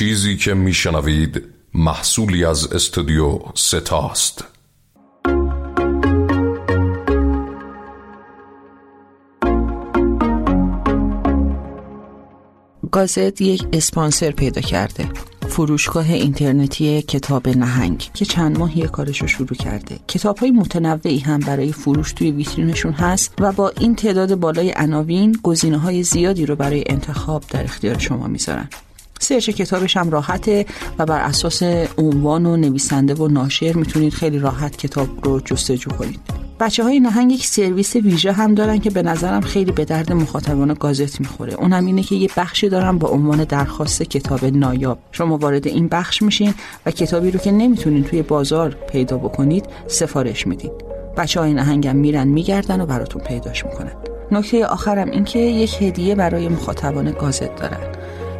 چیزی که میشنوید محصولی از استودیو ستاست. گازت یک اسپانسر پیدا کرده. فروشگاه اینترنتی کتاب نهنگ که چند ماهی کارش رو شروع کرده. کتاب های متنوعی هم برای فروش توی ویترینشون هست و با این تعداد بالای عناوین گزینه های زیادی رو برای انتخاب در اختیار شما می‌ذارن. سرچ کتابش هم راحته و بر اساس عنوان و نویسنده و ناشر می‌تونید خیلی راحت کتاب رو جستجو کنید. بچه های نهنگ یک سرویس ویژه هم دارن که به نظرم خیلی به درد مخاطبان گازت می‌خوره. اونم اینه که یه بخشی دارن با عنوان درخواست کتاب نایاب. شما وارد این بخش میشین و کتابی رو که نمی‌تونین توی بازار پیدا بکنید سفارش میدین. بچه های نهنگم میرن میگردن و براتون پیداش می‌کنن. نکته آخرم این که یک هدیه برای مخاطبان گازت دارن.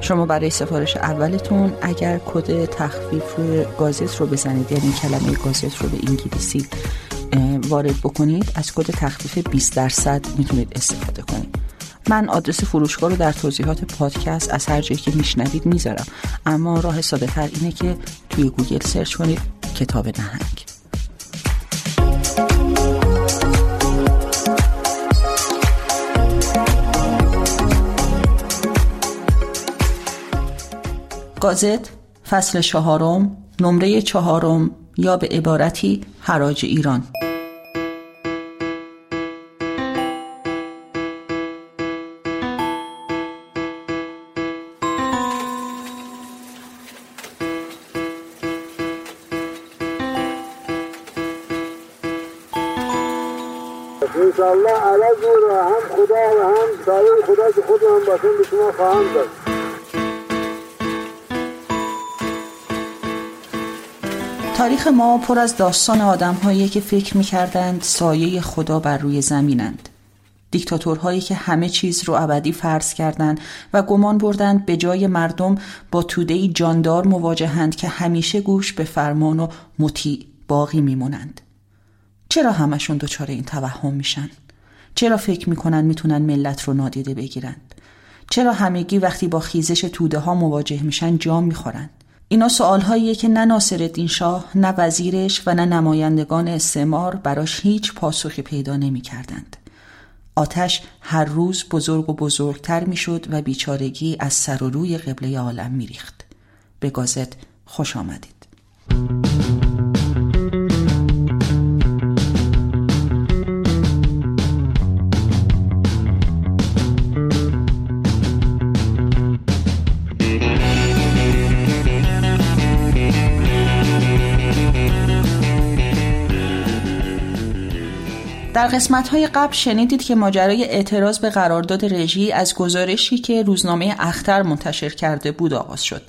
شما برای سفارش اولتون اگر کد تخفیف گازت رو بزنید یعنی کلمه گازت رو به انگلیسی وارد بکنید از کد تخفیف 20 درصد می‌تونید استفاده کنید. من آدرس فروشگاه رو در توضیحات پادکست از هر جایی که میشنوید می‌ذارم. اما راه ساده تر اینه که توی گوگل سرچ کنید کتاب نهنگ. گازت فصل چهارم نمره چهارم یا به عبارتی حراج ایران. انشاءالله عوض رو هم خدا و هم سایر خدا که خود هم باشن به شما خواهم داد. تاریخ ما پر از داستان آدم که فکر می کردند سایه خدا بر روی زمینند. دیکتاتورهایی که همه چیز رو ابدی فرض کردند و گمان بردند به جای مردم با تودهی جاندار مواجهند که همیشه گوش به فرمان و مطیع باقی میمونند. چرا همشون دچار این توهم میشن؟ چرا فکر می‌کنن می‌تونن ملت رو نادیده بگیرند؟ چرا همگی وقتی با خیزش توده ها مواجه میشن جام می‌خورند؟ اینا سوال که نه ناصرالدین شاه نه وزیرش و نه نمایندگان استعمار براش هیچ پاسخی پیدا نمی کردند. آتش هر روز بزرگ و بزرگتر می شد و بیچارگی از سر و روی قبله عالم می ریخت. به گازت خوش آمدید. در قسمت های قبل شنیدید که ماجرای اعتراض به قرارداد رژی از گزارشی که روزنامه اختر منتشر کرده بود آغاز شد.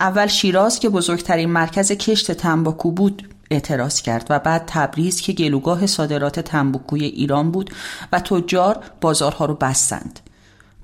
اول شیراز که بزرگترین مرکز کشت تنباکو بود اعتراض کرد و بعد تبریز که گلوگاه صادرات تنباکوی ایران بود و تجار بازارها رو بستند.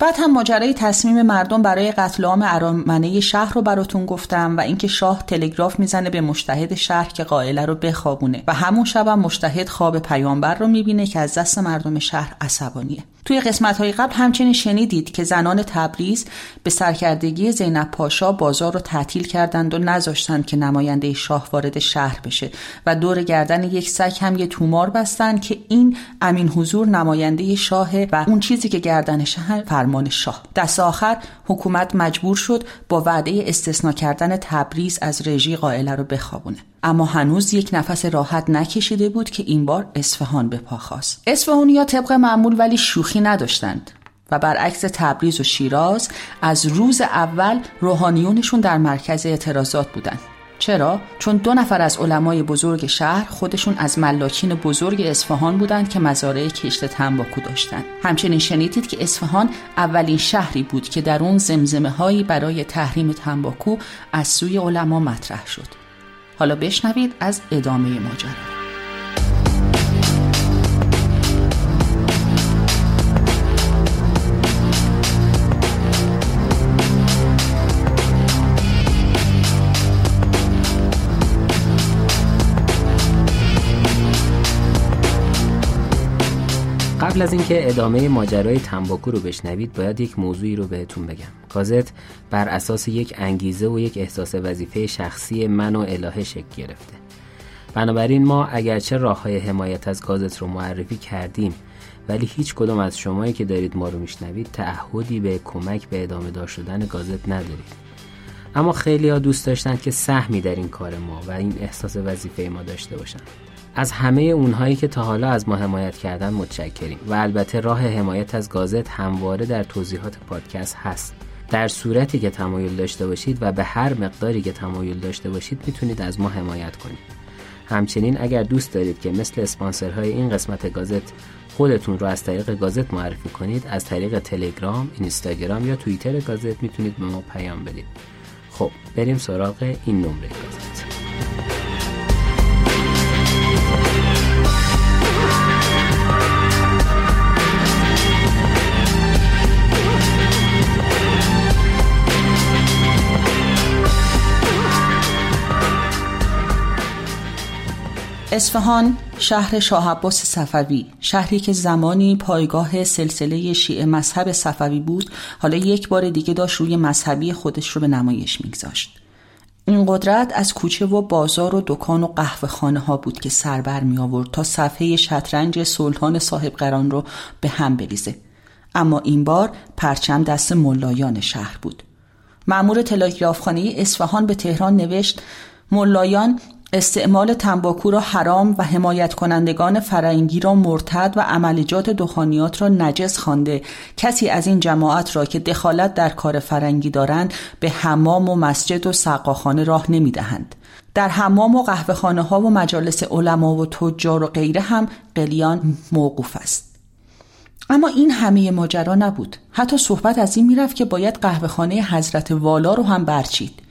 بعد هم ماجرای تصمیم مردم برای قتل عام ارامنه شهر رو براتون گفتم و اینکه شاه تلگراف می‌زنه به مشتهد شهر که قائله رو بخوابونه. و همون شبم مشتهد خواب پیامبر رو می‌بینه که از دست مردم شهر عصبانیه. توی قسمت های قبل همچنین شنیدید که زنان تبریز به سرکردگی زینب پاشا بازار رو تعطیل کردند و نذاشتند که نماینده شاه وارد شهر بشه و دور گردن یک سگ هم یه تومار بستند که این امین حضور نماینده شاه و اون چیزی که گردنش هم فرمان شاه. دست آخر حکومت مجبور شد با وعده استثنا کردن تبریز از رژی قائله رو بخوابونه. اما هنوز یک نفس راحت نکشیده بود که این بار اصفهان به پا خواست اصفهانیا طبق معمول ولی شوخی نداشتند و برعکس تبریز و شیراز از روز اول روحانیونشون در مرکز اعتراضات بودند. چرا؟ چون دو نفر از علمای بزرگ شهر خودشون از ملاکین بزرگ اصفهان بودند که مزارع کشت تنباکو داشتند. همچنین شنیدید که اصفهان اولین شهری بود که در اون زمزمه هایی برای تحریم تنباکو از سوی علما مطرح شد. حالا بشنوید از ادامه ماجرا قبل از اینکه ادامه ماجرای تنباکو رو بشنوید باید یک موضوعی رو بهتون بگم. گازت بر اساس یک انگیزه و یک احساس وظیفه شخصی من و الهه شکل گرفته. بنابراین ما اگرچه راه های حمایت از گازت رو معرفی کردیم ولی هیچ کدام از شمایی که دارید ما رو میشنوید تعهدی به کمک به ادامه دار شدن گازت ندارید. اما خیلی ها دوست داشتن که سهمی در این کار ما و این احساس وظیفه ما داشته باشن. از همه اونهایی که تا حالا از ما حمایت کردن متشکریم و البته راه حمایت از گازت همواره در توضیحات پادکست هست. در صورتی که تمایل داشته باشید و به هر مقداری که تمایل داشته باشید می‌تونید از ما حمایت کنید. همچنین اگر دوست دارید که مثل اسپانسرهای این قسمت گازت خودتون رو از طریق گازت معرفی کنید از طریق تلگرام، اینستاگرام یا توییتر گازت می‌تونید به ما پیام بدید. خب بریم سراغ این نمره گازت. اصفهان شهر شاه عباس صفوی شهری که زمانی پایگاه سلسله شیعه مذهب صفوی بود حالا یک بار دیگه داشت روی مذهبی خودش رو به نمایش میگذاشت. این قدرت از کوچه و بازار و دکان و قهوه خانه ها بود که سربر می آورد تا صفحه شطرنج سلطان صاحب قران رو به هم بریزه. اما این بار پرچم دست ملایان شهر بود. معمور تلگرافخانه اصفهان به تهران نوشت ملایان استعمال تنباکو را حرام و حمایت کنندگان فرنگی را مرتد و عملیات دخانیات را نجس خوانده کسی از این جماعت را که دخالت در کار فرنگی دارند به حمام و مسجد و سقاخانه راه نمی دهند. در حمام و قهوهخانه ها و مجالس علما و تجار و غیره هم قلیان موقوف است. اما این همه ماجرا نبود. حتی صحبت از این می‌رفت که باید قهوهخانه حضرت والا رو هم برچید.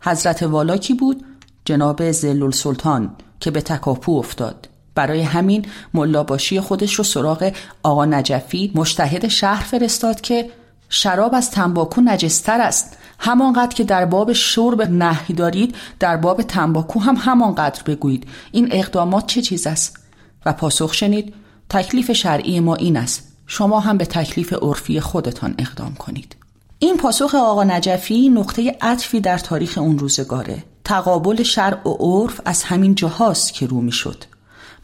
حضرت والا کی بود؟ جناب زلول سلطان که به تکاپو افتاد. برای همین ملاباشی خودش رو سراغ آقا نجفی مشتهد شهر فرستاد که شراب از تنباکو نجستر است. همانقدر که در باب شرب نهی دارید در باب تنباکو هم همانقدر بگویید. این اقدامات چه چیز است؟ و پاسخ شنید تکلیف شرعی ما این است. شما هم به تکلیف عرفی خودتان اقدام کنید. این پاسخ آقا نجفی نقطه عطفی در تاریخ اون روزگاره. تقابل شرع و عرف از همین جاهاست که رو می شد.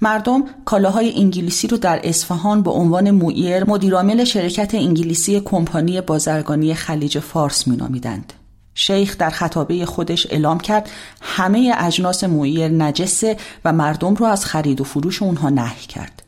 مردم کالاهای انگلیسی رو در اصفهان به عنوان مویر مدیرعامل شرکت انگلیسی کمپانی بازرگانی خلیج فارس مینامیدند. شیخ در خطابه خودش اعلام کرد همه اجناس مویر نجسه و مردم رو از خرید و فروش اونها نهی کرد.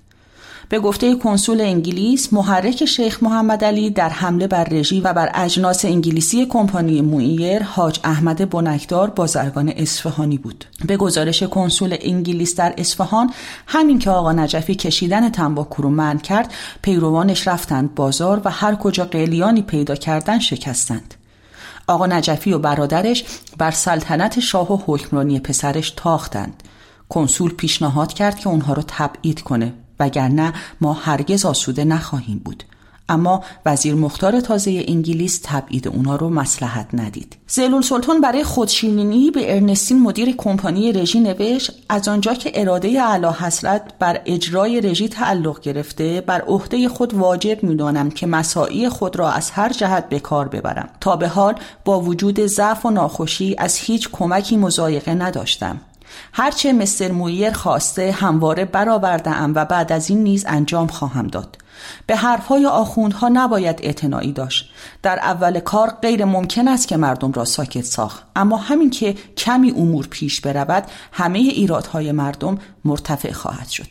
به گفته کنسول انگلیس محرک شیخ محمد علی در حمله بر رژی و بر اجناس انگلیسی کمپانی مویر حاج احمد بنکدار بازرگان اصفهانی بود. به گزارش کنسول انگلیس در اصفهان همین که آقا نجفی کشیدن تنباکو رو منع کرد پیروانش رفتند بازار و هر کجا قلیانی پیدا کردن شکستند. آقا نجفی و برادرش بر سلطنت شاه و حکمرانی پسرش تاختند. کنسول پیشنهاد کرد که اونها رو تبعید کنه. وگرنه ما هرگز آسوده نخواهیم بود. اما وزیر مختار تازه انگلیس تبعید اونا رو مسلحت ندید. زلول سلطان برای خودشینینی به ارنستین مدیر کمپانی رژی نوشت از آنجا که اراده اعلی حضرت بر اجرای رژی تعلق گرفته بر عهده خود واجب می‌دانم که مساعی خود را از هر جهت به کار ببرم. تا به حال با وجود ضعف و ناخوشی از هیچ کمکی مزایقه نداشتم. هرچه مستر مویر خواسته همواره برآوردهام و بعد از این نیز انجام خواهم داد. به حرفهای آخوندها نباید اعتنایی داشت. در اول کار غیر ممکن است که مردم را ساکت ساخت. اما همین که کمی امور پیش برود همه ایرادهای مردم مرتفع خواهد شد.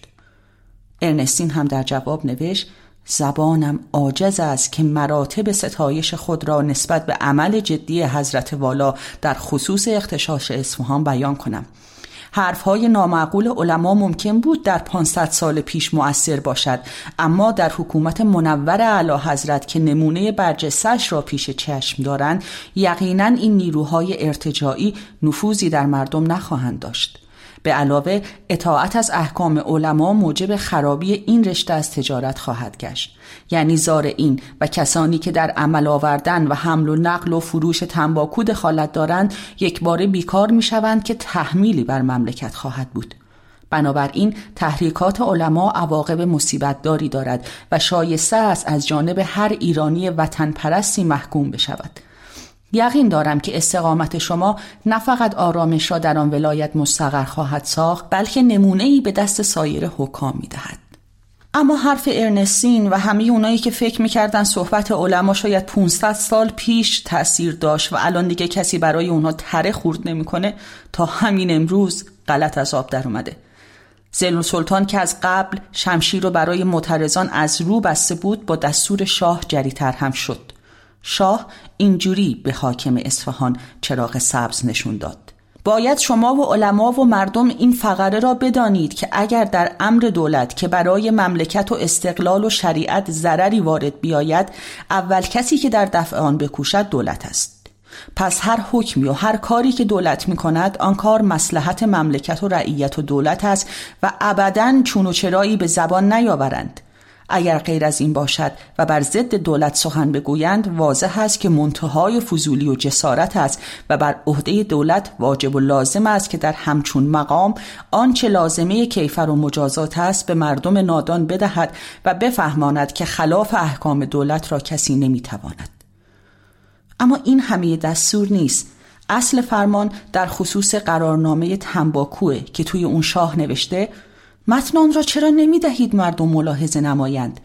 ارنستین هم در جواب نوشت زبانم عاجز است که مراتب ستایش خود را نسبت به عمل جدی حضرت والا در خصوص اختشاش اصفهان بیان کنم. حرفهای نامعقول علما ممکن بود در 500 سال پیش مؤثر باشد اما در حکومت منور اعلی حضرت که نمونه برجستش را پیش چشم دارند یقینا این نیروهای ارتجاعی نفوذی در مردم نخواهند داشت. به علاوه اطاعت از احکام علما موجب خرابی این رشته از تجارت خواهد گشت. یعنی زار این و کسانی که در عمل آوردن و حمل و نقل و فروش تنباکو دخالت دارند یک بار بیکار می شوند که تحمیلی بر مملکت خواهد بود. بنابراین تحریکات علما عواقب مصیبت داری دارد و شایسته است از جانب هر ایرانی وطن پرستی محکوم بشود. یقین دارم که استقامت شما نه فقط آرامش را در آن ولایت مستقر خواهد ساخت بلکه نمونه ای به دست سایر حکام می دهد. اما حرف ارنستین و همه اونایی که فکر می‌کردن صحبت علما شاید 500 سال پیش تاثیر داشت و الان دیگه کسی برای اونها تره خورد نمی‌کنه تا همین امروز غلط از آب در اومده زل سلطان که از قبل شمشیر رو برای معترضان از رو بسته بود با دستور شاه جریتر هم شد شاه اینجوری به حاکم اصفهان چراغ سبز نشون داد. باید شما و علما و مردم این فقره را بدانید که اگر در امر دولت که برای مملکت و استقلال و شریعت ضرری وارد بیاید اول کسی که در دفع آن بکوشد دولت است. پس هر حکمی و هر کاری که دولت می کند آن کار مسلحت مملکت و رعیت و دولت است و ابدا چون و چرایی به زبان نیاورند. اگر غیر از این باشد و بر ضد دولت سخن بگویند واضح است که منتهای فضولی و جسارت است و بر عهده دولت واجب و لازم است که در همچون مقام آنچه لازمه کیفر و مجازات است به مردم نادان بدهد و بفهماند که خلاف احکام دولت را کسی نمی‌تواند. اما این همه دستور نیست. اصل فرمان در خصوص قرارنامه تنباکوه که توی اون شاه نوشته متن آن را چرا نمی دهید مردم ملاحظه نمایند؟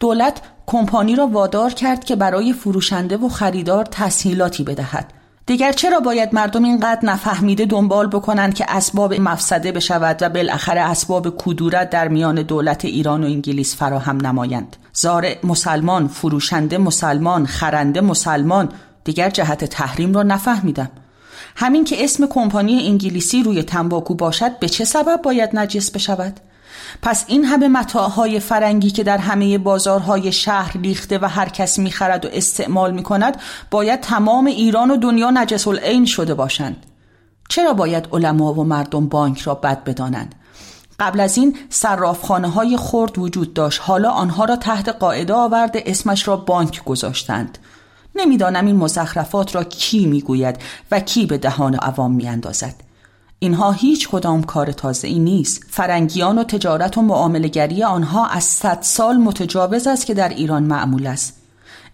دولت کمپانی را وادار کرد که برای فروشنده و خریدار تسهیلاتی بدهد. دیگر چرا باید مردم اینقدر نفهمیده دنبال بکنند که اسباب مفسده بشود و بالاخره اسباب کدورت در میان دولت ایران و انگلیس فراهم نمایند؟ زارع مسلمان فروشنده مسلمان خرنده مسلمان دیگر جهت تحریم را نفهمیدم. همین که اسم کمپانی انگلیسی روی تنباکو باشد به چه سبب باید نجس بشود؟ پس این همه متاعهای فرنگی که در همه بازارهای شهر ریخته و هر کس می‌خرد و استعمال می‌کند باید تمام ایران و دنیا نجس العین شده باشند. چرا باید علما و مردم بانک را بد بدانند؟ قبل از این صرافخانه های خرد وجود داشت. حالا آنها را تحت قاعده آورده اسمش را بانک گذاشتند. نمی‌دانم این مزخرفات را کی می‌گوید و کی به دهان عوام میاندازد. اینها هیچ کدام کار تازه ای نیست. فرنگیان و تجارت و معاملگری آنها از صد سال متجاوز است که در ایران معمول است.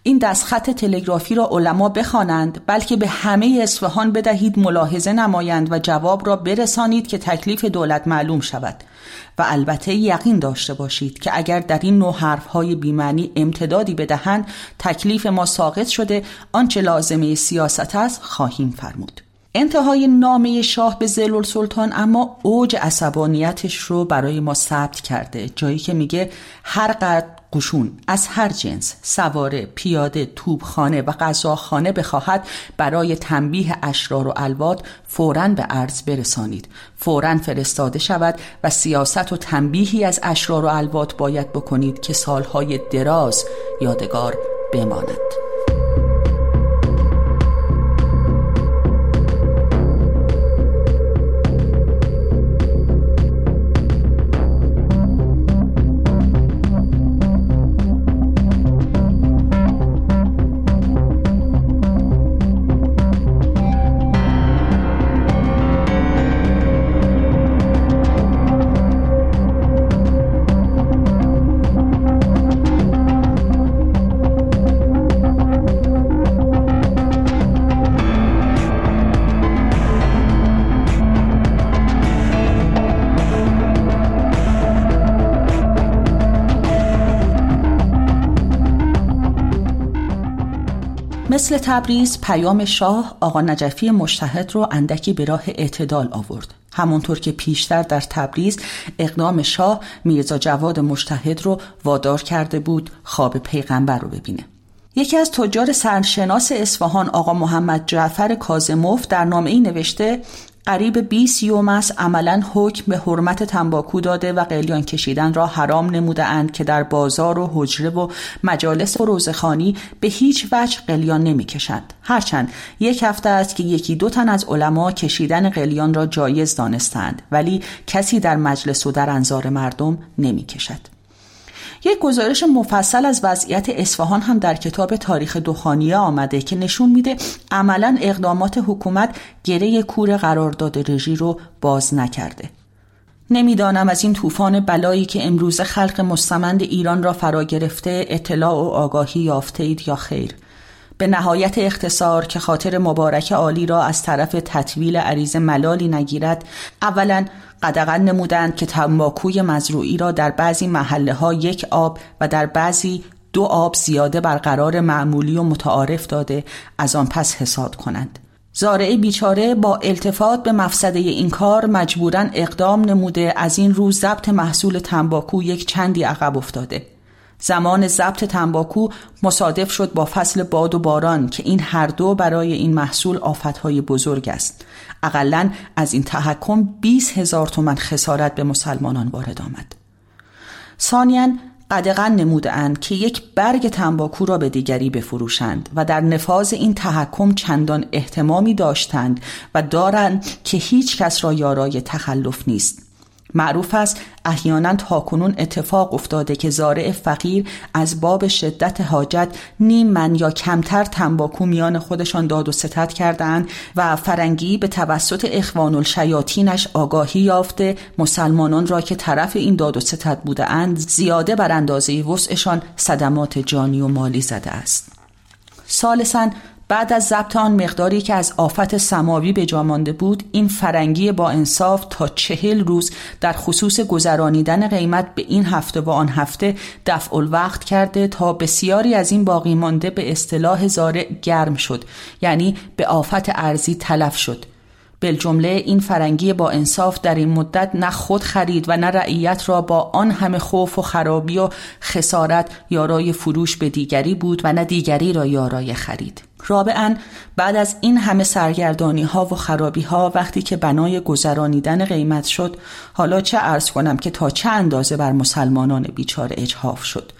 این دستخط تلگرافی را علما بخوانند بلکه به همه اصفهان بدهید ملاحظه نمایند و جواب را برسانید که تکلیف دولت معلوم شود. و البته یقین داشته باشید که اگر در این نوع حرفهای بیمعنی امتدادی بدهند تکلیف ما ساقط شده آنچه لازمه سیاست است خواهیم فرمود. انتهای نامه شاه به زلول سلطان اما اوج عصبانیتش رو برای ما ثبت کرده. جایی که میگه هر قد قشون از هر جنس سواره پیاده توبخانه و غذاخانه بخواهد برای تنبیه اشرار و الواد فورا به عرض برسانید. فورا فرستاده شود و سیاست و تنبیهی از اشرار و الواد باید بکنید که سالهای دراز یادگار بماند. مثل تبریز پیام شاه آقا نجفی مشتهد رو اندکی به راه اعتدال آورد. همونطور که پیشتر در تبریز اقدام شاه میرزا جواد مشتهد رو وادار کرده بود خواب پیغمبر رو ببینه. یکی از تجار سرشناس اصفهان آقا محمد جعفر کازموف در نامه ای نوشته قریب 20 یوم است عملا حکم به حرمت تنباکو داده و قلیان کشیدن را حرام نموده اند که در بازار و حجره و مجالس و روزخانی به هیچ وجه قلیان نمی کشند. هرچند یک هفته است که یکی دو تن از علما کشیدن قلیان را جایز دانستند ولی کسی در مجلس و در انظار مردم نمی کشد. یک گزارش مفصل از وضعیت اصفهان هم در کتاب تاریخ دخانیه آمده که نشون میده عملا اقدامات حکومت گره کور قرارداد رژی رو باز نکرده. نمی‌دانم از این طوفان بلایی که امروز خلق مستمند ایران را فرا گرفته اطلاع و آگاهی یافتید یا خیر. به نهایت اختصار که خاطر مبارک عالی را از طرف تطویل عریض ملالی نگیرد اولا قدغن نمودند که تنباکوی مزروعی را در بعضی محله ها یک آب و در بعضی دو آب زیاده برقرار معمولی و متعارف داده از آن پس حساد کنند. زارع بیچاره با التفات به مفسده این کار مجبورا اقدام نموده از این روز ضبط محصول تنباکو یک چندی عقب افتاده. زمان ضبط تنباکو مصادف شد با فصل باد و باران که این هر دو برای این محصول آفتهای بزرگ است. اقلا از این تحکم 20 هزار تومن خسارت به مسلمانان وارد آمد. ثانیا قدغن نمودند که یک برگ تنباکو را به دیگری بفروشند و در نفاذ این تحکم چندان احتمامی داشتند و دارند که هیچ کس را یارای تخلف نیست. معروف است احیانا تاکنون اتفاق افتاده که زارع فقیر از باب شدت حاجت نیم من یا کمتر تنباکو میان خودشان داد و ستد کردند و فرنگی به توسط اخوان الشیاطینش آگاهی یافته مسلمانان را که طرف این داد و ستد بوده اند زیاده بر اندازه وسعشان صدمات جانی و مالی زده است. سالسا بعد از ضبط آن مقداری که از آفت سماوی به جا مانده بود این فرنگی با انصاف تا چهل روز در خصوص گذرانیدن قیمت به این هفته و آن هفته دفع الوقت کرده تا بسیاری از این باقی مانده به اصطلاح زارع گرم شد یعنی به آفت ارزی تلف شد. جمله این فرنگی با انصاف در این مدت نه خود خرید و نه رعیت را با آن همه خوف و خرابی و خسارت یارای فروش به دیگری بود و نه دیگری را یارای خرید. رابعا بعد از این همه سرگردانی ها و خرابی ها وقتی که بنای گذرانیدن قیمت شد حالا چه ارز کنم که تا چه اندازه بر مسلمانان بیچاره اجحاف شد؟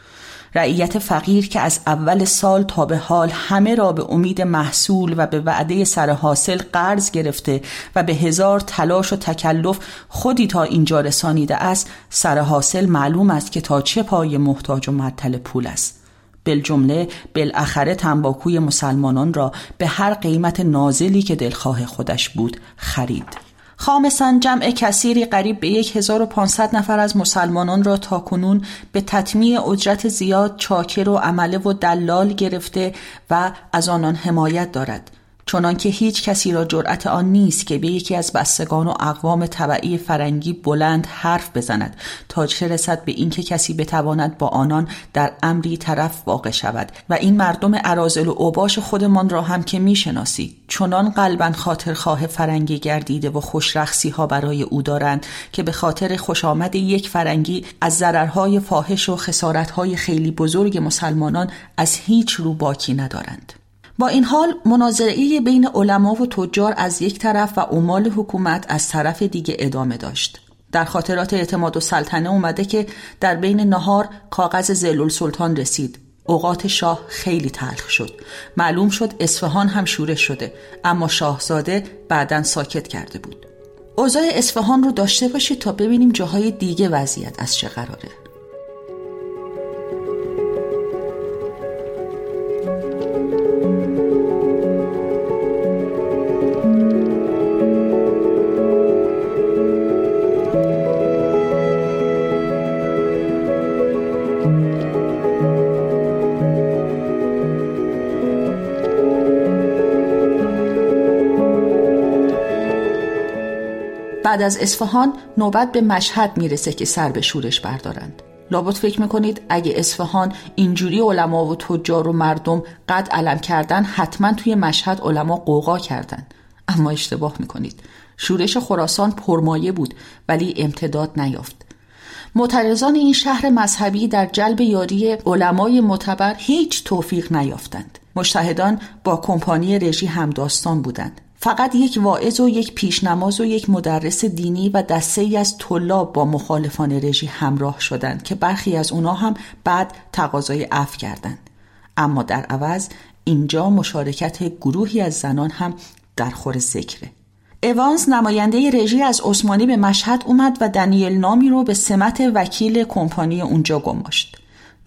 رعیت فقیر که از اول سال تا به حال همه را به امید محصول و به وعده سر حاصل قرض گرفته و به هزار تلاش و تکلف خودی تا اینجا رسانیده است سر حاصل معلوم است که تا چه پای محتاج و معطل پول است. بالجمله بالاخره تنباکوی مسلمانان را به هر قیمت نازلی که دلخواه خودش بود خرید. خامسا جمع کثیری قریب به 1500 نفر از مسلمانان را تا کنون به تطمیع اجرت زیاد چاکر و عمله و دلال گرفته و از آنان حمایت دارد. چنانکه هیچ کسی را جرأت آن نیست که به یکی از بستگان و اقوام طبعی فرنگی بلند حرف بزند تا چه رسد به اینکه کسی بتواند با آنان در امری طرف واقع شود و این مردم عرازل و اوباش خودمان را هم که می‌شناسی چنان قلبا خاطرخواه فرنگی گردیده و خوشرخصی ها برای او دارند که به خاطر خوش آمد یک فرنگی از ضررهای فاحش و خسارتهای خیلی بزرگ مسلمانان از هیچ رو باکی ندارند. با این حال مناظره بین علما و تجار از یک طرف و عمال حکومت از طرف دیگه ادامه داشت. در خاطرات اعتماد و سلطنه اومده که در بین نهار کاغذ زلول سلطان رسید. اوقات شاه خیلی تلخ شد. معلوم شد اصفهان هم شورش شده اما شاهزاده بعدا ساکت کرده بود. اوضاع اصفهان رو داشته باشید تا ببینیم جاهای دیگه وضعیت از چه قراره. بعد از اصفهان نوبت به مشهد می‌رسه که سر به شورش بردارند. لابد فکر می‌کنید اگه اصفهان اینجوری علما و تجار و مردم قد علم کردن حتما توی مشهد علما قوقا کردن. اما اشتباه می‌کنید. شورش خراسان پرمایه بود ولی امتداد نیافت. معترضان این شهر مذهبی در جلب یاری علمای معتبر هیچ توفیق نیافتند. مشتهدان با کمپانی رژی همداستان بودند. فقط یک واعظ و یک پیشنماز و یک مدرس دینی و دسته ای از طلاب با مخالفان رژی همراه شدند که برخی از اونا هم بعد تقاضای عفو کردند. اما در عوض اینجا مشارکت گروهی از زنان هم در خور ذکره. اوانس نماینده رژی از عثمانی به مشهد اومد و دنیل نامی رو به سمت وکیل کمپانی اونجا گماشت.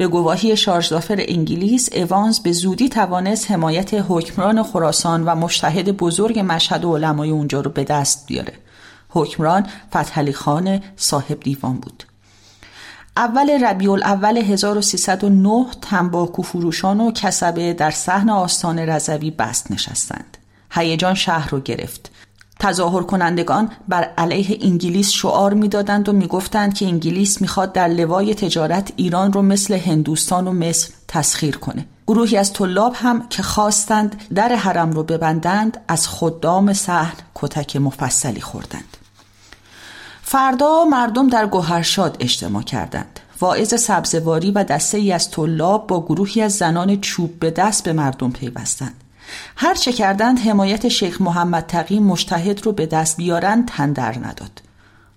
به گواهی شارژدافر انگلیس اوانز به زودی توانست حمایت حکمران خراسان و مشتهد بزرگ مشهد و علمای اونجا رو به دست بیاره حکمران فتحعلی خان صاحب دیوان بود اول ربیع الاول 1309 تنباکو فروشان و کسبه در صحن آستان رضوی بست نشستند. هیجان شهر رو گرفت. تظاهر کنندگان بر علیه انگلیس شعار می‌دادند و می‌گفتند که انگلیس می‌خواد در لوای تجارت ایران رو مثل هندوستان و مصر تسخیر کنه. گروهی از طلاب هم که خواستند در حرم رو ببندند از خدام صحن کتک مفصلی خوردند. فردا مردم در گوهرشاد اجتماع کردند. واعظ سبزواری و دسته ای از طلاب با گروهی از زنان چوب به دست به مردم پیوستند. هر چه کردند حمایت شیخ محمد تقی مشتهد رو به دست بیارند تندر نداد.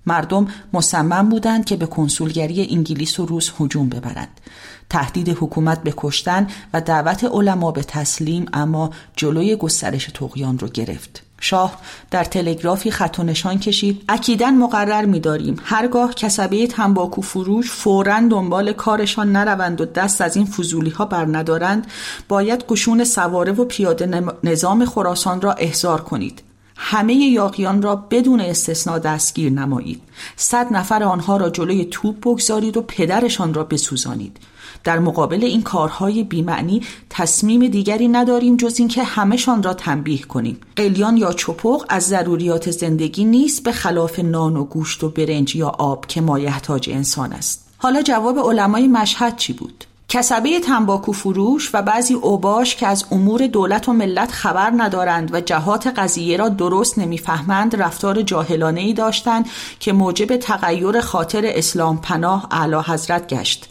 مردم مصمم بودند که به کنسولگری انگلیس و روس هجوم ببرند. تهدید حکومت به کشتن و دعوت علما به تسلیم اما جلوی گسترش تقیان رو گرفت. شاه در تلگرافی خط و نشان کشید. اکیدا مقرر می‌داریم. هرگاه کسبه تنباکو فروش فورا دنبال کارشان نروند و دست از این فضولی ها بر ندارند باید قشون سواره و پیاده نظام خراسان را احضار کنید. همه یاقیان را بدون استثنا دستگیر نمایید. صد نفر آنها را جلوی توپ بگذارید و پدرشان را بسوزانید. در مقابل این کارهای بیمعنی تصمیم دیگری نداریم جز اینکه همهشان را تنبیه کنیم. قلیان یا چپق از ضروریات زندگی نیست به خلاف نان و گوشت و برنج یا آب که مایحتاج انسان است. حالا جواب علمای مشهد چی بود؟ کسبه تنباکو فروش و بعضی اوباش که از امور دولت و ملت خبر ندارند و جهات قضیه را درست نمی‌فهمند رفتار جاهلانه ای داشتند که موجب تغییر خاطر اسلام پناه اعلی حضرت گشت.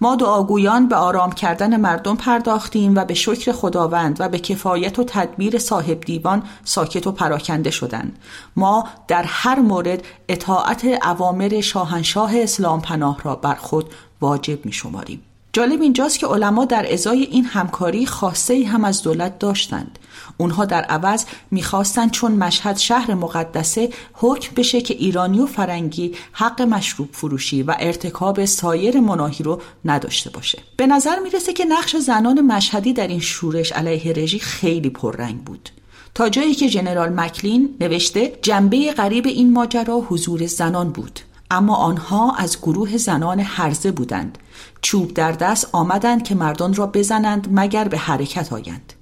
ما دعاگویان به آرام کردن مردم پرداختیم و به شکر خداوند و به کفایت و تدبیر صاحب دیوان ساکت و پراکنده شدند. ما در هر مورد اطاعت اوامر شاهنشاه اسلام پناه را بر خود واجب می شماریم جالب اینجاست که علما در ازای این همکاری خاصه هم از دولت داشتند. اونها در عوض می‌خواستند چون مشهد شهر مقدسه حکم بشه که ایرانی و فرنگی حق مشروب فروشی و ارتکاب سایر مناهی رو نداشته باشه. به نظر می‌رسه که نقش زنان مشهدی در این شورش علیه رژی خیلی پررنگ بود. تا جایی که جنرال مکلین نوشته جنبه غریب این ماجرا حضور زنان بود. اما آنها از گروه زنان هرزه بودند. چوب در دست آمدند که مردان را بزنند مگر به حرکت آیند.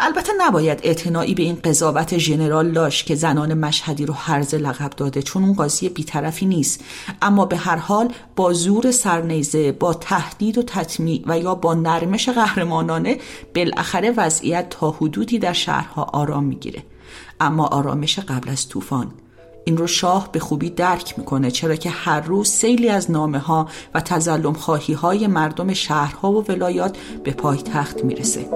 البته نباید اعتنایی به این قضاوت ژنرال داشت که زنان مشهدی رو هرزه لقب داده چون اون قاضی بیطرفی نیست. اما به هر حال با زور سرنیزه با تهدید و تطمیع و یا با نرمش قهرمانانه بالاخره وضعیت تا حدودی در شهرها آرام می‌گیره. اما آرامش قبل از طوفان. این رو شاه به خوبی درک می‌کنه چرا که هر روز سیلی از نامه ها و تزلم خواهی های مردم شهرها و ولایات به پایتخت می‌رسه.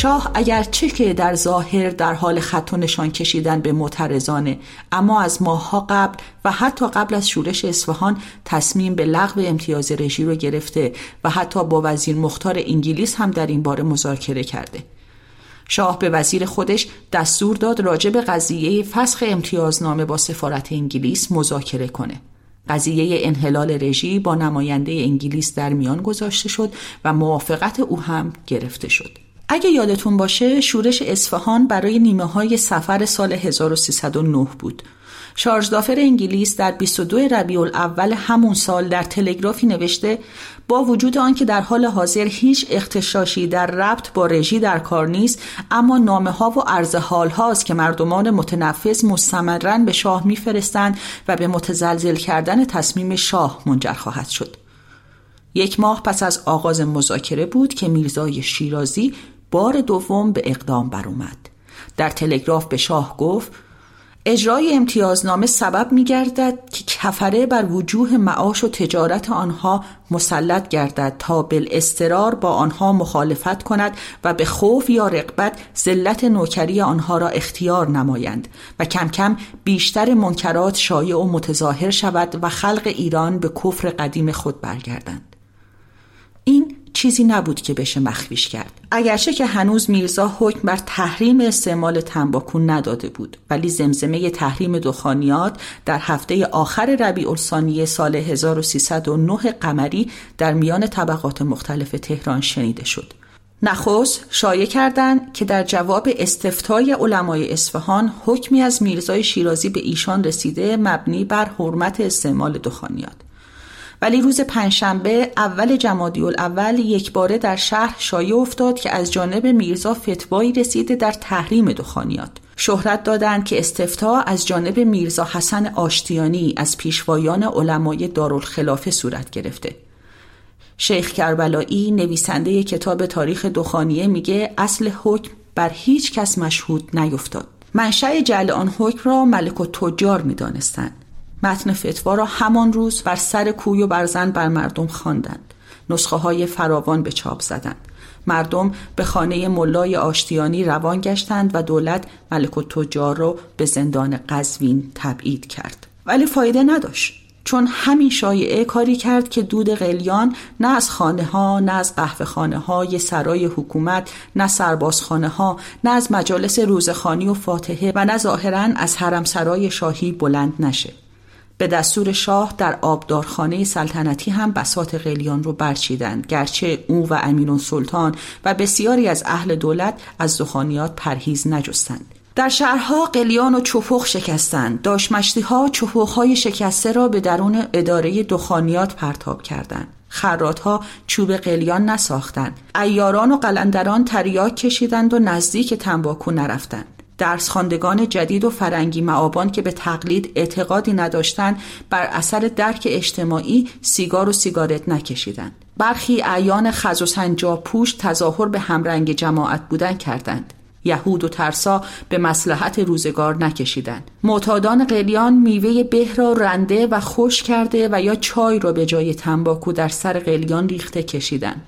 شاه اگرچه که در ظاهر در حال خط و نشان کشیدن به معترضانه اما از ماهها قبل و حتی قبل از شورش اصفهان تصمیم به لغو امتیاز رژی رو گرفته و حتی با وزیر مختار انگلیس هم در این باره مذاکره کرده. شاه به وزیر خودش دستور داد راجع به قضیه فسخ امتیازنامه با سفارت انگلیس مذاکره کنه. قضیه انحلال رژی با نماینده انگلیس در میان گذاشته شد و موافقت او هم گرفته شد. اگه یادتون باشه شورش اصفهان برای نیمه های سفر سال 1309 بود. شارژدافر انگلیس در 22 ربیع الاول همون سال در تلگرافی نوشته با وجود آنکه در حال حاضر هیچ اختشاشی در ربط با رژی در کار نیست اما نامه ها و عرض حال هاست که مردمان متنفذ مستمرا به شاه میفرستند و به متزلزل کردن تصمیم شاه منجر خواهد شد یک ماه پس از آغاز مذاکره بود که میرزای شیرازی بار دوم به اقدام بر اومد. در تلگراف به شاه گفت اجرای امتیازنامه سبب می گردد که کفره بر وجوه معاش و تجارت آنها مسلط گردد تا بالاسترار با آنها مخالفت کند و به خوف یا رقبت ذلت نوکری آنها را اختیار نمایند و کم کم بیشتر منکرات شایع و متظاهر شود و خلق ایران به کفر قدیم خود برگردند این چیزی نبود که بشه مخفیش کرد. اگرچه که هنوز میرزا حکم بر تحریم استعمال تنباکو نداده بود ولی زمزمه تحریم دخانیات در هفته آخر ربیع الثانی سال 1309 قمری در میان طبقات مختلف تهران شنیده شد. نخست شایع کردند که در جواب استفتای علمای اصفهان حکمی از میرزای شیرازی به ایشان رسیده مبنی بر حرمت استعمال دخانیات. ولی روز پنجشنبه اول جمادی الاول یک باره در شهر شایع افتاد که از جانب میرزا فتوایی رسیده در تحریم دخانیات. شهرت دادند که استفتا از جانب میرزا حسن آشتیانی از پیشوایان علمای دارالخلافه صورت گرفته. شیخ کربلایی نویسنده کتاب تاریخ دخانیه میگه اصل حکم بر هیچ کس مشهود نیفتاد. منشأ جل آن حکم را ملک و تجار می‌دانستند. متن فتوا را همان روز بر سر کوی و برزن بر مردم خواندند. نسخه های فراوان به چاپ زدند. مردم به خانه ملای آشتیانی روان گشتند و دولت ملک و تجار را به زندان قزوین تبعید کرد. ولی فایده نداشت چون همین شایعه کاری کرد که دود قلیان نه از خانه ها نه از قهوه خانه های سرای حکومت نه سربازخانه ها نه از مجالس روزخانی و فاتحه و نه ظاهرا از حرم سرای شاهی بلند نشه. به دستور شاه در آبدارخانه سلطنتی هم بسات قلیان رو برچیدند گرچه او و امین سلطان و بسیاری از اهل دولت از دخانیات پرهیز نجستند. در شهرها قلیان و چپخ شکستند. داشمشتی ها چپخ های شکسته را به درون اداره دخانیات پرتاب کردند. ها چوب قلیان نساختند. ایاران و قلندران تریاک کشیدند و نزدیک تنباکو نرفتند. درس خواندگان جدید و فرنگی معابان که به تقلید اعتقادی نداشتند بر اثر درک اجتماعی سیگار و سیگارت نکشیدند. برخی اعیان خز و سنجاب پوش تظاهر به همرنگ جماعت بودن کردند. یهود و ترسا به مسلحت روزگار نکشیدند. معتادان قلیان میوه به را رنده و خوش کرده و یا چای را به جای تنباکو در سر قلیان ریخته کشیدند.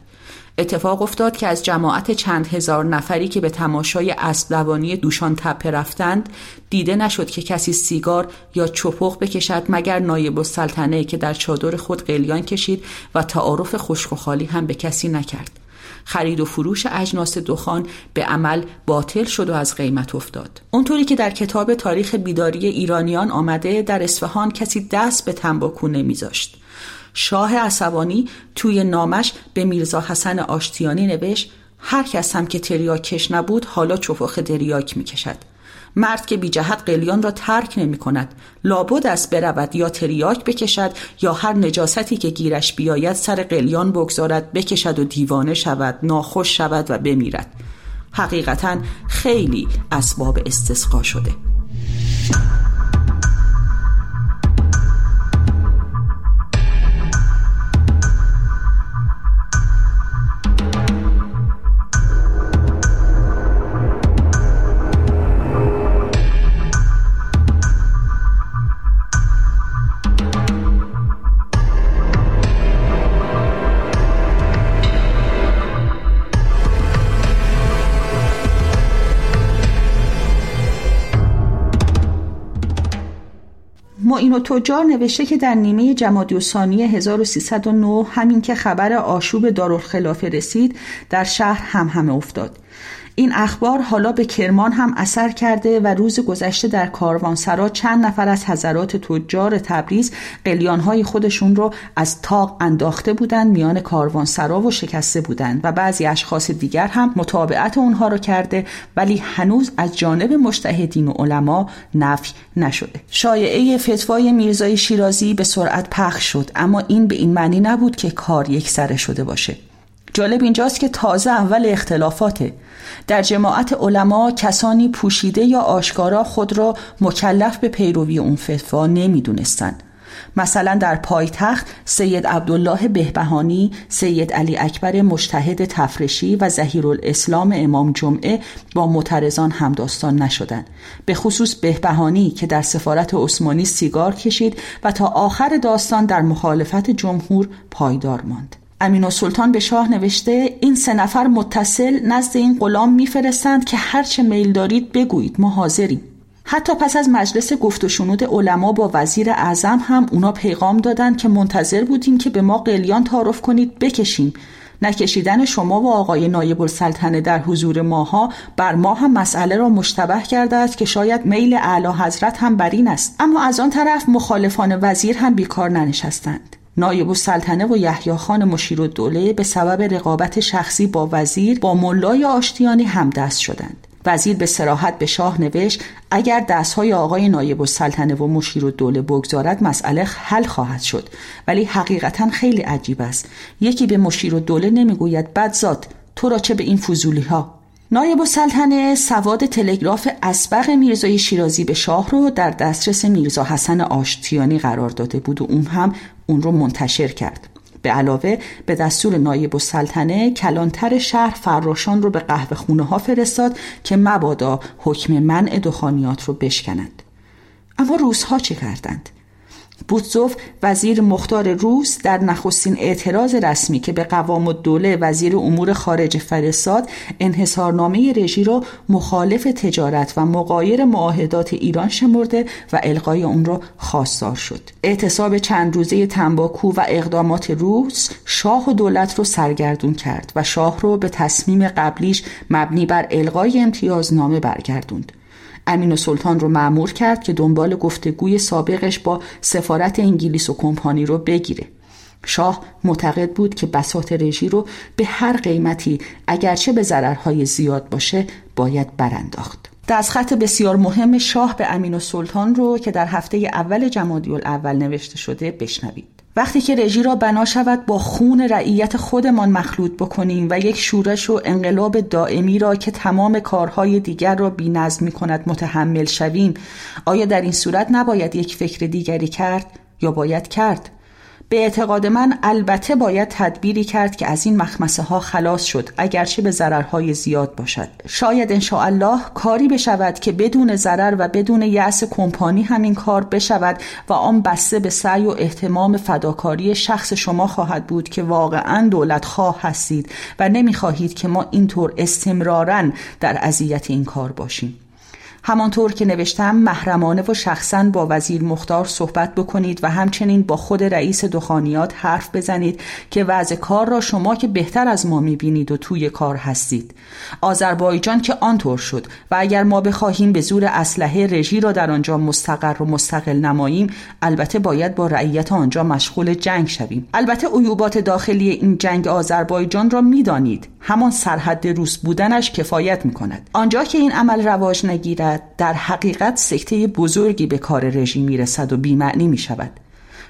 اتفاق افتاد که از جماعت چند هزار نفری که به تماشای اسب دوانی دوشان تپه رفتند دیده نشد که کسی سیگار یا چپخ بکشد مگر نایب السلطنه که در چادر خود قلیان کشید و تعارف خشک و خالی هم به کسی نکرد. خرید و فروش اجناس دخان به عمل باطل شد و از قیمت افتاد. اونطوری که در کتاب تاریخ بیداری ایرانیان آمده در اصفهان کسی دست به تنباکو نمیذاشت. شاه عصبانی توی نامش به میرزا حسن آشتیانی نوشت هر کس هم که تریاک کش نبود حالا چفاخ دریاک می کشد. مرد که بی جهت قلیان را ترک نمی کند لابد است برود یا تریاک بکشد یا هر نجاستی که گیرش بیاید سر قلیان بگذارد بکشد و دیوانه شود ناخوش شود و بمیرد. حقیقتا خیلی اسباب استسقا شده. معین و تجار نوشته که در نیمه جمادی ثانی 1309 همین که خبر آشوب دارالخلافه رسید در شهر هم همه افتاد. این اخبار حالا به کرمان هم اثر کرده و روز گذشته در کاروانسرا چند نفر از حضرات تجار تبریز قلیانهای خودشون رو از تاق انداخته بودند میان کاروانسرا و شکسته بودند و بعضی اشخاص دیگر هم مطابعت اونها رو کرده ولی هنوز از جانب مشتهدین و علما نفی نشده. شایعه فتوای میرزای شیرازی به سرعت پخش شد اما این به این معنی نبود که کار یک سره شده باشه. جالب اینجاست که تازه اول اختلافاته در جماعت علما کسانی پوشیده یا آشکارا خود را مکلف به پیروی اون فتوا نمی‌دونستند مثلا در پایتخت سید عبدالله بهبهانی، سید علی اکبر مجتهد تفرشی و زهیر الاسلام امام جمعه با معترضان همداستان نشدند. به خصوص بهبهانی که در سفارت عثمانی سیگار کشید و تا آخر داستان در مخالفت جمهور پایدار ماند. امین سلطان به شاه نوشته این سه نفر متصل نزد این غلام میفرستند که هرچه میل دارید بگویید ما حاضریم. حتی پس از مجلس گفت و شنود علما با وزیر اعظم هم اونا پیغام دادند که منتظر بودیم که به ما قلیان تعارف کنید بکشیم. نکشیدن شما و آقای نایب السلطنه در حضور ماها بر ما هم مسئله را مشتبه کرده است که شاید میل اعلی حضرت هم بر این است. اما از آن طرف مخالفان وزیر هم بیکار ننشستند. نایب السلطنه و یحیی خان مشیر الدوله به سبب رقابت شخصی با وزیر با ملای آشتیانی هم دست شدند. وزیر به سراحت به شاه نوشت اگر دستهای آقای نایب السلطنه و مشیر الدوله بگذارد مسئله حل خواهد شد. ولی حقیقتا خیلی عجیب است. یکی به مشیر الدوله نمی‌گوید بدزاد تو را چه به این فضولی ها نایب السلطنه سواد تلگراف اسبق میرزای شیرازی به شاه رو در دسترس میرزا حسن آشتیانی قرار داده بود و اون هم اون رو منتشر کرد به علاوه به دستور نایب السلطنه کلانتر شهر فراشان رو به قهوه خونه ها فرستاد که مبادا حکم منع دخانیات رو بشکنند اما روزها چه کردند؟ بوتزوف وزیر مختار روس در نخستین اعتراض رسمی که به قوام الدوله وزیر امور خارج فرستاد انحصارنامه رژی را مخالف تجارت و مقایر معاهدات ایران شمرده و القای اون را خواستار شد. اعتصاب چند روزه تنباکو و اقدامات روس شاه و دولت رو سرگردون کرد و شاه رو به تصمیم قبلیش مبنی بر القای امتیازنامه برگردوند. امین و سلطان رو معمور کرد که دنبال گفتگوی سابقش با سفارت انگلیس و کمپانی رو بگیره. شاه معتقد بود که بساط رژی رو به هر قیمتی اگرچه به ضررهای زیاد باشه باید برانداخت. دستخط بسیار مهم شاه به امین و سلطان رو که در هفته اول جمادی اول نوشته شده بشنوید. وقتی که رژی را بنا شود با خون رعیت خودمان مخلوط بکنیم و یک شورش و انقلاب دائمی را که تمام کارهای دیگر را بی نظم می کند متحمل شویم آیا در این صورت نباید یک فکر دیگری کرد یا باید کرد؟ به اعتقاد من البته باید تدبیری کرد که از این مخمسه ها خلاص شد اگرچه به ضررهای زیاد باشد. شاید الله کاری بشود که بدون ضرر و بدون یأس کمپانی همین کار بشود و آن بسته به سعی و احتمام فداکاری شخص شما خواهد بود که واقعا دولت خواه هستید و نمی‌خواهید که ما اینطور استمرارا در اذیت این کار باشیم. همانطور که نوشتم محرمانه و شخصا با وزیر مختار صحبت بکنید و همچنین با خود رئیس دخانیات حرف بزنید که وضع کار را شما که بهتر از ما می‌بینید و توی کار هستید. آذربایجان که آنطور شد و اگر ما بخواهیم به زور اسلحه رژی را در آنجا مستقر و مستقل نماییم البته باید با رعیت آنجا مشغول جنگ شویم. البته عیوبات داخلی این جنگ آذربایجان را می‌دانید. همان سرحد روس بودنش کفایت می کند آنجا که این عمل رواج نگیرد در حقیقت سکته بزرگی به کار رژیم می رسد و بیمعنی می شود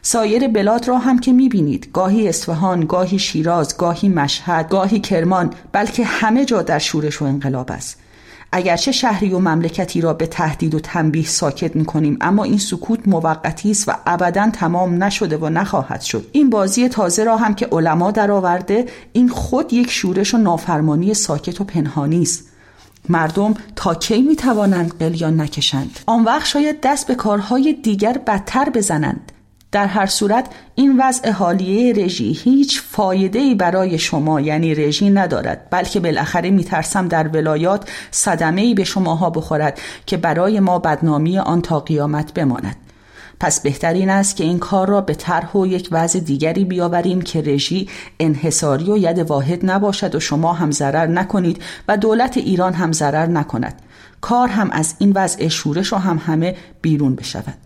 سایر بلاد را هم که می بینید گاهی اصفهان، گاهی شیراز، گاهی مشهد، گاهی کرمان بلکه همه جا در شورش و انقلاب است. اگرچه شهری و مملکتی را به تهدید و تنبیه ساکت می کنیم اما این سکوت موقتی است و ابدا تمام نشده و نخواهد شد. این بازی تازه را هم که علما درآورده این خود یک شورش و نافرمانی ساکت و پنهانی است. مردم تا کی می توانند قلیان نکشند؟ آن وقت شاید دست به کارهای دیگر بدتر بزنند. در هر صورت این وضع حالیه رژی هیچ فایده ای برای شما یعنی رژی ندارد. بلکه بالاخره میترسم در ولایات صدمه ای به شماها بخورد که برای ما بدنامی آن تا قیامت بماند. پس بهترین است که این کار را به طرح و یک وضع دیگری بیاوریم که رژی انحصاری و ید واحد نباشد و شما هم ضرر نکنید و دولت ایران هم ضرر نکند. کار هم از این وضع شورش و هم همه بیرون بشود.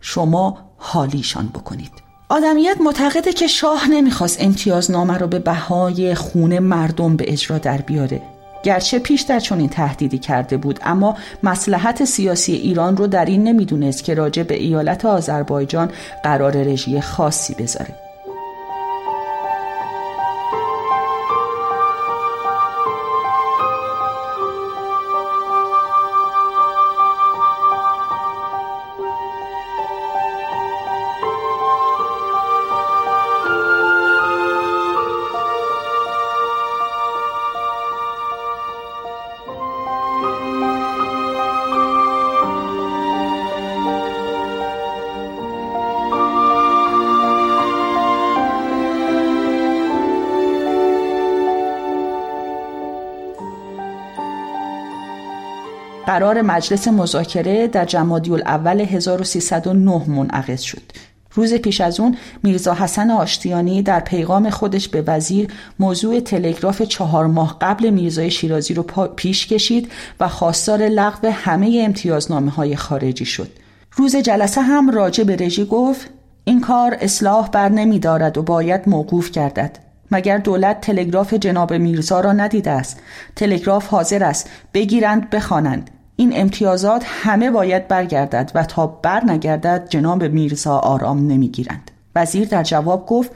شما حالیشان بکنید. آدمیت معتقده که شاه نمی‌خواست امتیازنامه رو به بهای خونه مردم به اجرا در بیاره. گرچه پیشتر چنین تهدیدی کرده بود اما مسلحت سیاسی ایران رو در این نمی‌دونست که راجع به ایالت آذربایجان قرار رژی خاصی بذاره. قرار مجلس مذاکره در جمادی الاول 1309 منعقد شد روز پیش از اون میرزا حسن آشتیانی در پیغام خودش به وزیر موضوع تلگراف چهار ماه قبل میرزای شیرازی رو پیش کشید و خواستار لغو همه امتیازنامه های خارجی شد. روز جلسه هم راجع به رژی گفت این کار اصلاح بر نمی دارد و باید موقوف گردد. مگر دولت تلگراف جناب میرزا را ندیده است تلگراف حاضر است بگیرند بخوانند این امتیازات همه باید برگردد و تا بر نگردد جناب میرزا آرام نمی‌گیرند. وزیر در جواب گفت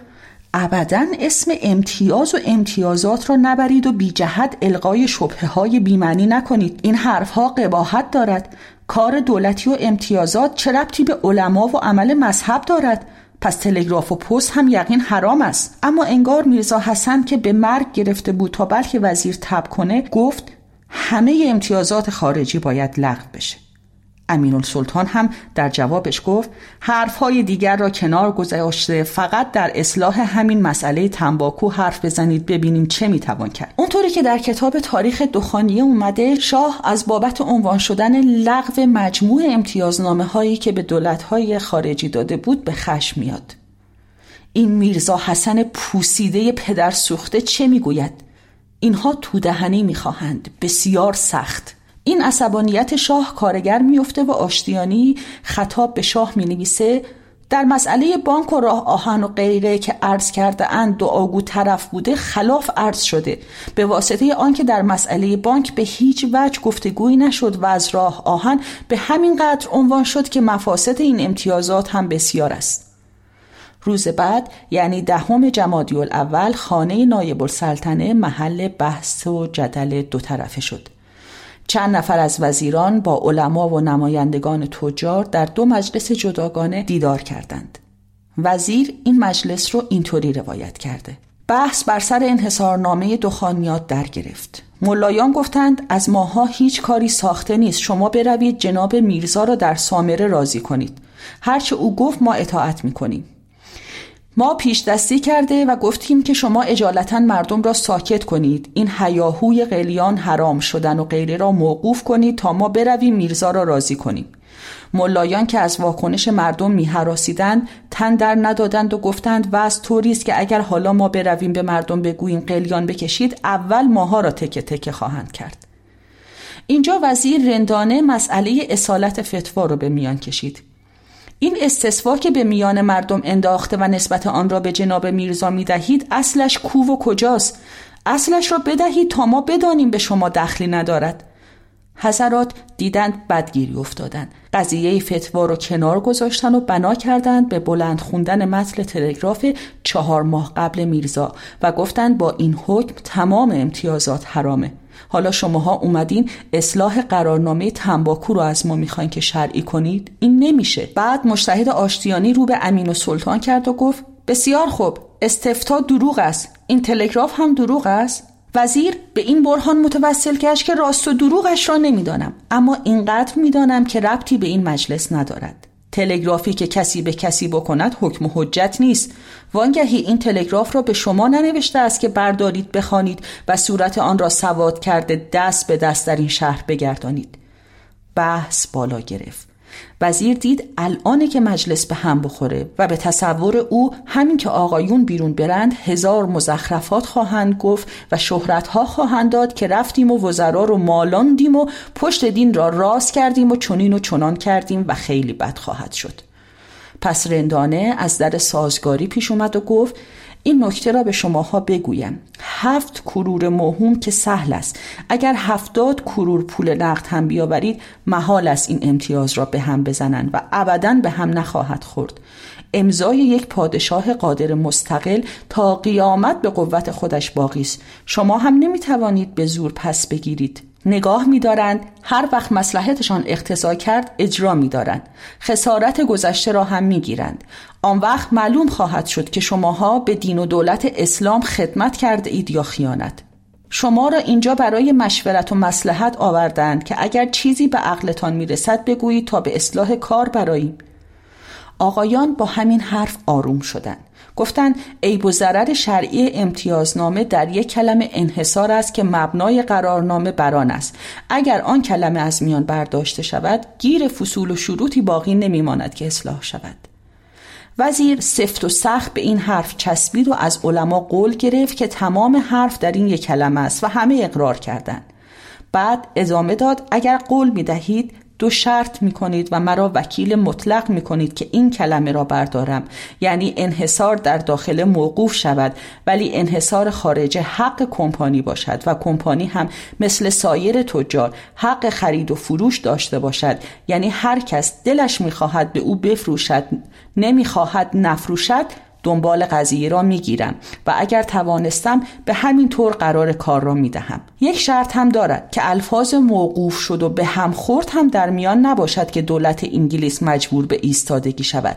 ابدا اسم امتیاز و امتیازات را نبرید و بی جهت القای شبه های بیمعنی نکنید. این حرفها قباحت دارد. کار دولتی و امتیازات چه ربطی به علما و عمل مذهب دارد؟ پس تلگراف و پست هم یقین حرام است. اما انگار میرزا حسن که به مرگ گرفته بود تا بلکه وزیر تب کنه گفت همه امتیازات خارجی باید لغو بشه. امین السلطان هم در جوابش گفت حرفهای دیگر را کنار گذاشته فقط در اصلاح همین مسئله تنباکو حرف بزنید ببینیم چه می‌توان کرد. اونطوری که در کتاب تاریخ دخانیه اومده شاه از بابت عنوان شدن لغو مجموع امتیازنامه هایی که به دولت های خارجی داده بود به خشم میاد. این میرزا حسن پوسیده پدر سوخته چه می‌گوید؟ اینها تودهنی می‌خواهند. بسیار سخت. این عصبانیت شاه کارگر میفته و آشتیانی خطاب به شاه می نویسه در مسئله بانک و راه آهن و غیره که عرض کرده اند دعاگو طرف بوده خلاف عرض شده. به واسطه آنکه در مسئله بانک به هیچ وجه گفتگویی نشد و از راه آهن به همین قدر عنوان شد که مفاسد این امتیازات هم بسیار است. روز بعد یعنی دهم جمادی الاول خانه نایب السلطنه محل بحث و جدل دو طرفه شد. چند نفر از وزیران با علما و نمایندگان تجار در دو مجلس جداگانه دیدار کردند. وزیر این مجلس رو اینطوری روایت کرده. بحث بر سر انحصارنامه دخانیات در گرفت. ملایان گفتند از ماها هیچ کاری ساخته نیست. شما بروید جناب میرزا را در سامره راضی کنید. هرچه او گفت ما اطاعت می‌کنیم. ما پیش دستی کرده و گفتیم که شما اجالتا مردم را ساکت کنید. این هیاهوی قلیان حرام شدن و غیره را موقوف کنید تا ما برویم میرزا را راضی کنیم. ملایان که از واکنش مردم میهراسیدند تن در ندادند و گفتند و از طوری است که اگر حالا ما برویم به مردم بگوییم قلیان بکشید اول ماها را تکه تکه خواهند کرد. اینجا وزیر رندانه مسئله اصالت فتوا رو به میان کشید. این استصفا که به میان مردم انداخته و نسبت آن را به جناب میرزا می دهید اصلش کو و کجاست؟ اصلش را بدهید تا ما بدانیم به شما دخلی ندارد. حضرات دیدند بدگیری افتادند. قضیه فتوا رو کنار گذاشتن و بنا کردند به بلند خوندن متن تلگراف چهار ماه قبل میرزا و گفتند با این حکم تمام امتیازات حرامه. حالا شماها اومدین اصلاح قرارنامه تنباکو رو از ما می‌خواین که شرعی کنید؟ این نمیشه. بعد مشتهد آشتیانی رو به امین و سلطان کرد و گفت بسیار خوب استفتا دروغ است. این تلگراف هم دروغ است. وزیر به این برهان متوسل گشت که راست و دروغش را نمی‌دانم. اما اینقدر می‌دانم که ربطی به این مجلس ندارد. تلگرافی که کسی به کسی بکند حکم حجت نیست. وانگهی این تلگراف را به شما ننوشته است که بردارید بخوانید و صورت آن را سواد کرده دست به دست در این شهر بگردانید. بحث بالا گرفت. وزیر دید الانه که مجلس به هم بخوره و به تصور او همین که آقایون بیرون برند هزار مزخرفات خواهند گفت و شهرتها خواهند داد که رفتیم و وزرا رو مالاندیم و پشت دین را راست کردیم و چنین و چنان کردیم و خیلی بد خواهد شد. پس رندانه از در سازگاری پیش اومد و گفت این نکته را به شماها بگویم. هفت کرور مهم که سهل است. اگر هفتاد کرور پول نقد هم بیاورید محال است این امتیاز را به هم بزنند و ابدا به هم نخواهد خورد. امضای یک پادشاه قادر مستقل تا قیامت به قوت خودش باقی است. شما هم نمی توانید به زور پس بگیرید. نگاه می‌دارند هر وقت مسلحتشان اقتضا کرد اجرا می‌دارند. خسارت گذشته را هم می‌گیرند. آن وقت معلوم خواهد شد که شماها به دین و دولت اسلام خدمت کرده اید یا خیانت. شما را اینجا برای مشورت و مسلحت آوردند که اگر چیزی به عقلتان می‌رسد بگویید تا به اصلاح کار براییم آقایان با همین حرف آروم شدند. گفتند عیب و ضرر شرعی امتیازنامه در یک کلمه انحصار است که مبنای قرارنامه بران است. اگر آن کلمه از میان برداشته شود گیر فصول و شروطی باقی نمیماند که اصلاح شود. وزیر سفت و سخت به این حرف چسبید و از علما قول گرفت که تمام حرف در این یک کلمه است و همه اقرار کردند. بعد ادامه داد اگر قول می دهید دو شرط می کنید و مرا وکیل مطلق می کنید که این کلمه را بردارم. یعنی انحصار در داخل موقوف شود ولی انحصار خارج حق کمپانی باشد و کمپانی هم مثل سایر تجار حق خرید و فروش داشته باشد. یعنی هر کس دلش می‌خواهد به او بفروشد نمی‌خواهد نفروشد دنبال قضیه را می‌گیرم و اگر توانستم به همین طور قرار کار را می‌دهم. یک شرط هم دارد که الفاظ موقوف شد و به هم خورد هم در میان نباشد که دولت انگلیس مجبور به ایستادگی شود.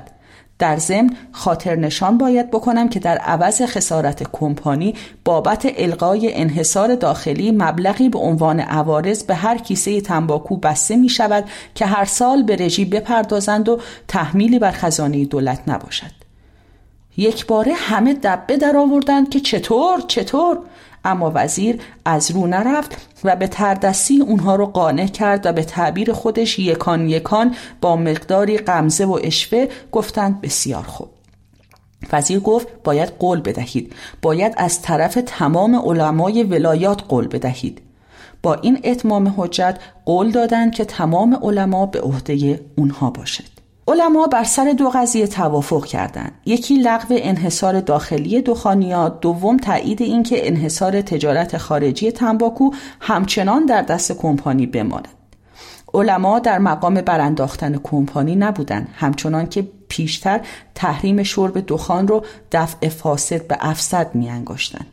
در ضمن خاطر نشان باید بکنم که در عوض خسارت کمپانی بابت القای انحصار داخلی مبلغی به عنوان عوارض به هر کیسه تنباکو بسته می شود که هر سال به رژی بپردازند و تحمیلی بر خزانه دولت نباشد. یک باره همه دبه در آوردند که چطور چطور؟ اما وزیر از رو نرفت و به تردستی اونها رو قانع کرد و به تعبیر خودش یکان یکان با مقداری قمزه و اشوه گفتند بسیار خوب. وزیر گفت باید قول بدهید باید از طرف تمام علمای ولایات قول بدهید. با این اتمام حجت قول دادند که تمام علما به عهده اونها باشد. علما بر سر دو قضیه توافق کردند. یکی لغو انحصار داخلی دخانیات دوم تایید اینکه انحصار تجارت خارجی تنباکو همچنان در دست کمپانی بماند. علما در مقام برانداختن کمپانی نبودند همچنان که پیشتر تحریم شرب دخان رو دفع فاسد به افسد میانگاشتند.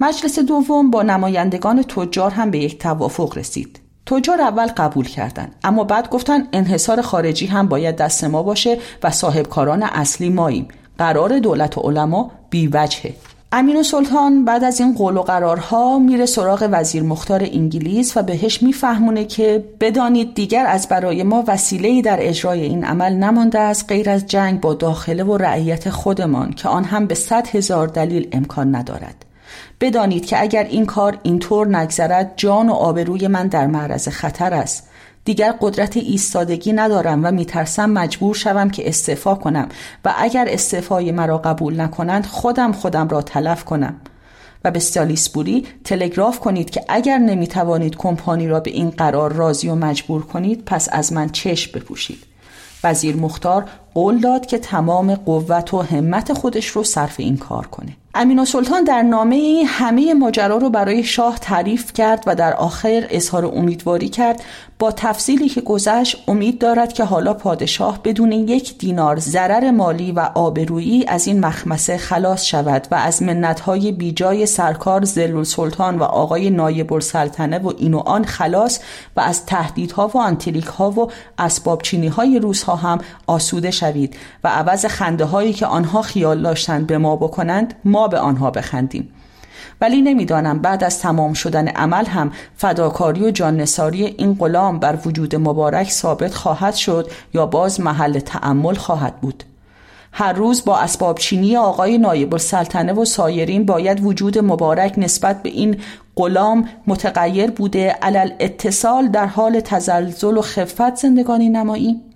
مجلس دوم با نمایندگان تجار هم به یک توافق رسید. تجار اول قبول کردند اما بعد گفتن انحصار خارجی هم باید دست ما باشه و صاحبکاران اصلی ماییم. قرار دولت و علما بیوجهه امین و سلطان بعد از این قول و قرارها میره سراغ وزیر مختار انگلیس و بهش میفهمونه که بدانید دیگر از برای ما وسیله‌ای در اجرای این عمل نمانده است غیر از جنگ با داخله و رعیت خودمان که آن هم به صد هزار دلیل امکان ندارد. بدانید که اگر این کار اینطور نگذرد جان و آبروی من در معرض خطر است. دیگر قدرت ایستادگی ندارم و میترسم مجبور شوم که استعفا کنم و اگر استعفای مرا قبول نکنند خودم خودم را تلف کنم. و به سالیسبوری تلگراف کنید که اگر نمی‌توانید کمپانی را به این قرار راضی و مجبور کنید پس از من چشم بپوشید. وزیر مختار قول داد که تمام قوت و همت خودش رو صرف این کار کنه. امین سلطان در نامه همه ماجرا رو برای شاه تعریف کرد و در آخر اظهار امیدواری کرد. با تفصیلی که گذشت امید دارد که حالا پادشاه بدون یک دینار ضرر مالی و آبرویی از این مخمسه خلاص شود و از منتهای بیجای سرکار زلول سلطان و آقای نایب السلطنه و این و آن خلاص و از تهدیدها و آنتریک ها و اسباب چینی های روس ها هم آسوده شوید و عوض خنده هایی که آنها خیال داشتند به ما بکنند ما به آنها بخندیم. ولی نمی‌دانم بعد از تمام شدن عمل هم فداکاری و جاننساری این غلام بر وجود مبارک ثابت خواهد شد یا باز محل تعمل خواهد بود. هر روز با اسباب چینی آقای نایب السلطنه و سایرین باید وجود مبارک نسبت به این غلام متغیر بوده علل اتصال در حال تزلزل و خفت زندگانی نماییم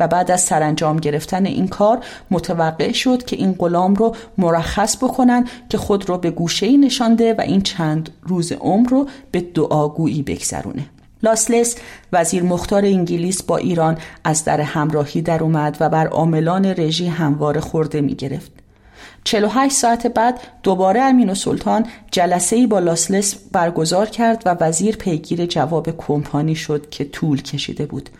و بعد از سرانجام گرفتن این کار متوقع شد که این غلام رو مرخص بکنن که خود رو به گوشه نشانده و این چند روز عمر رو به دعاگویی بگذرونه لاسلس وزیر مختار انگلیس با ایران از در همراهی در اومد و بر عاملان رژی هموار خورده می گرفت. 48 ساعت بعد دوباره امین و سلطان جلسه ای با لاسلس برگزار کرد و وزیر پیگیر جواب کمپانی شد که طول کشیده بود.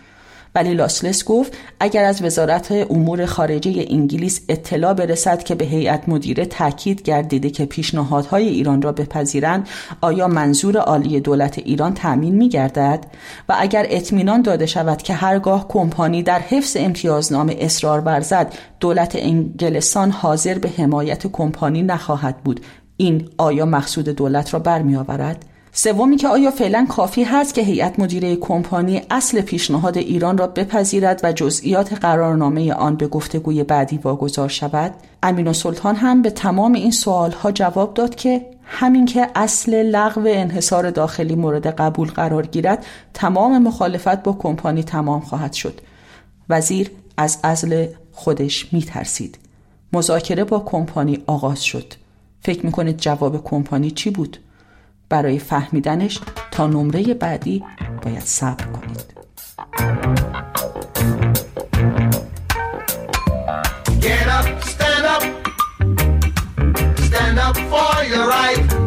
ولی لاسلس گفت اگر از وزارت امور خارجه انگلیس اطلاع برسد که به هیئت مدیره تاکید گردیده که پیشنهادهای ایران را بپذیرند آیا منظور عالی دولت ایران تأمین می گردد و اگر اطمینان داده شود که هرگاه کمپانی در حفظ امتیازنامه اصرار ورزد دولت انگلستان حاضر به حمایت کمپانی نخواهد بود این آیا مقصود دولت را برمی آورد؟ سومی که آیا فعلا کافی هست که هیئت مدیره کمپانی اصل پیشنهاد ایران را بپذیرد و جزئیات قرارنامه آن به گفتگوی بعدی واگذار شود امین و سلطان هم به تمام این سوالها جواب داد که همین که اصل لغو انحصار داخلی مورد قبول قرار گیرد تمام مخالفت با کمپانی تمام خواهد شد وزیر از ازل خودش می ترسید. مذاکره با کمپانی آغاز شد فکر می‌کنید جواب کمپانی چی بود؟ برای فهمیدنش تا نمره بعدی باید صبر کنید Get up, stand up, stand up for your right.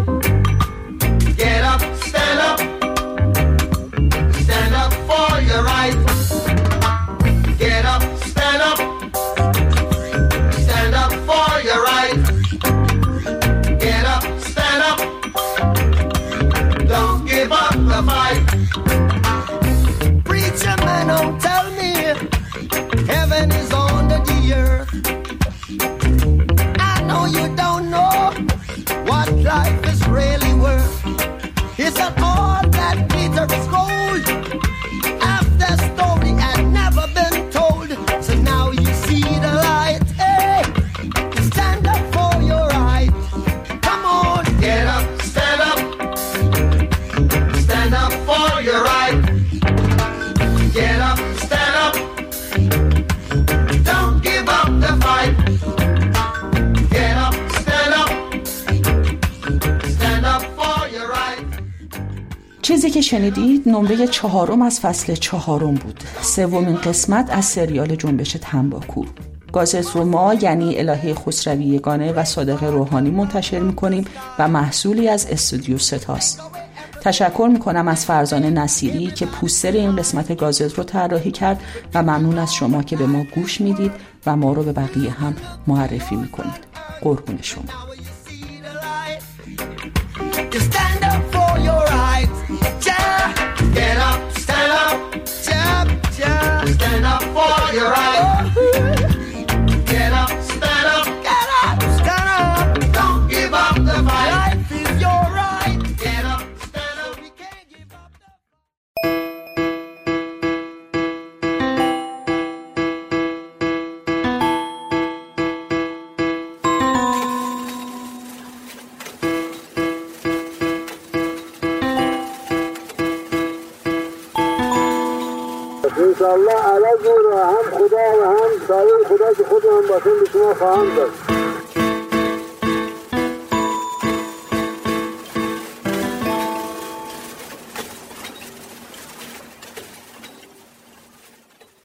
که شنیدید نمره چهارم از فصل چهارم بود. سومین قسمت از سریال جنبش تنباکو. گازت رو ما یعنی الهه خسروی یگانه و صادق روحانی منتشر می‌کنیم و محصولی از استودیو ستاست تشکر می‌کنم از فرزانه نصیری که پوستر این قسمت گازت رو طراحی کرد و ممنون از شما که به ما گوش می‌دید و ما رو به بقیه هم معرفی می‌کنید. قربون شما. Get up, stand up. Ja, ja. Stand up for your rights. انشاءالله عوض رو هم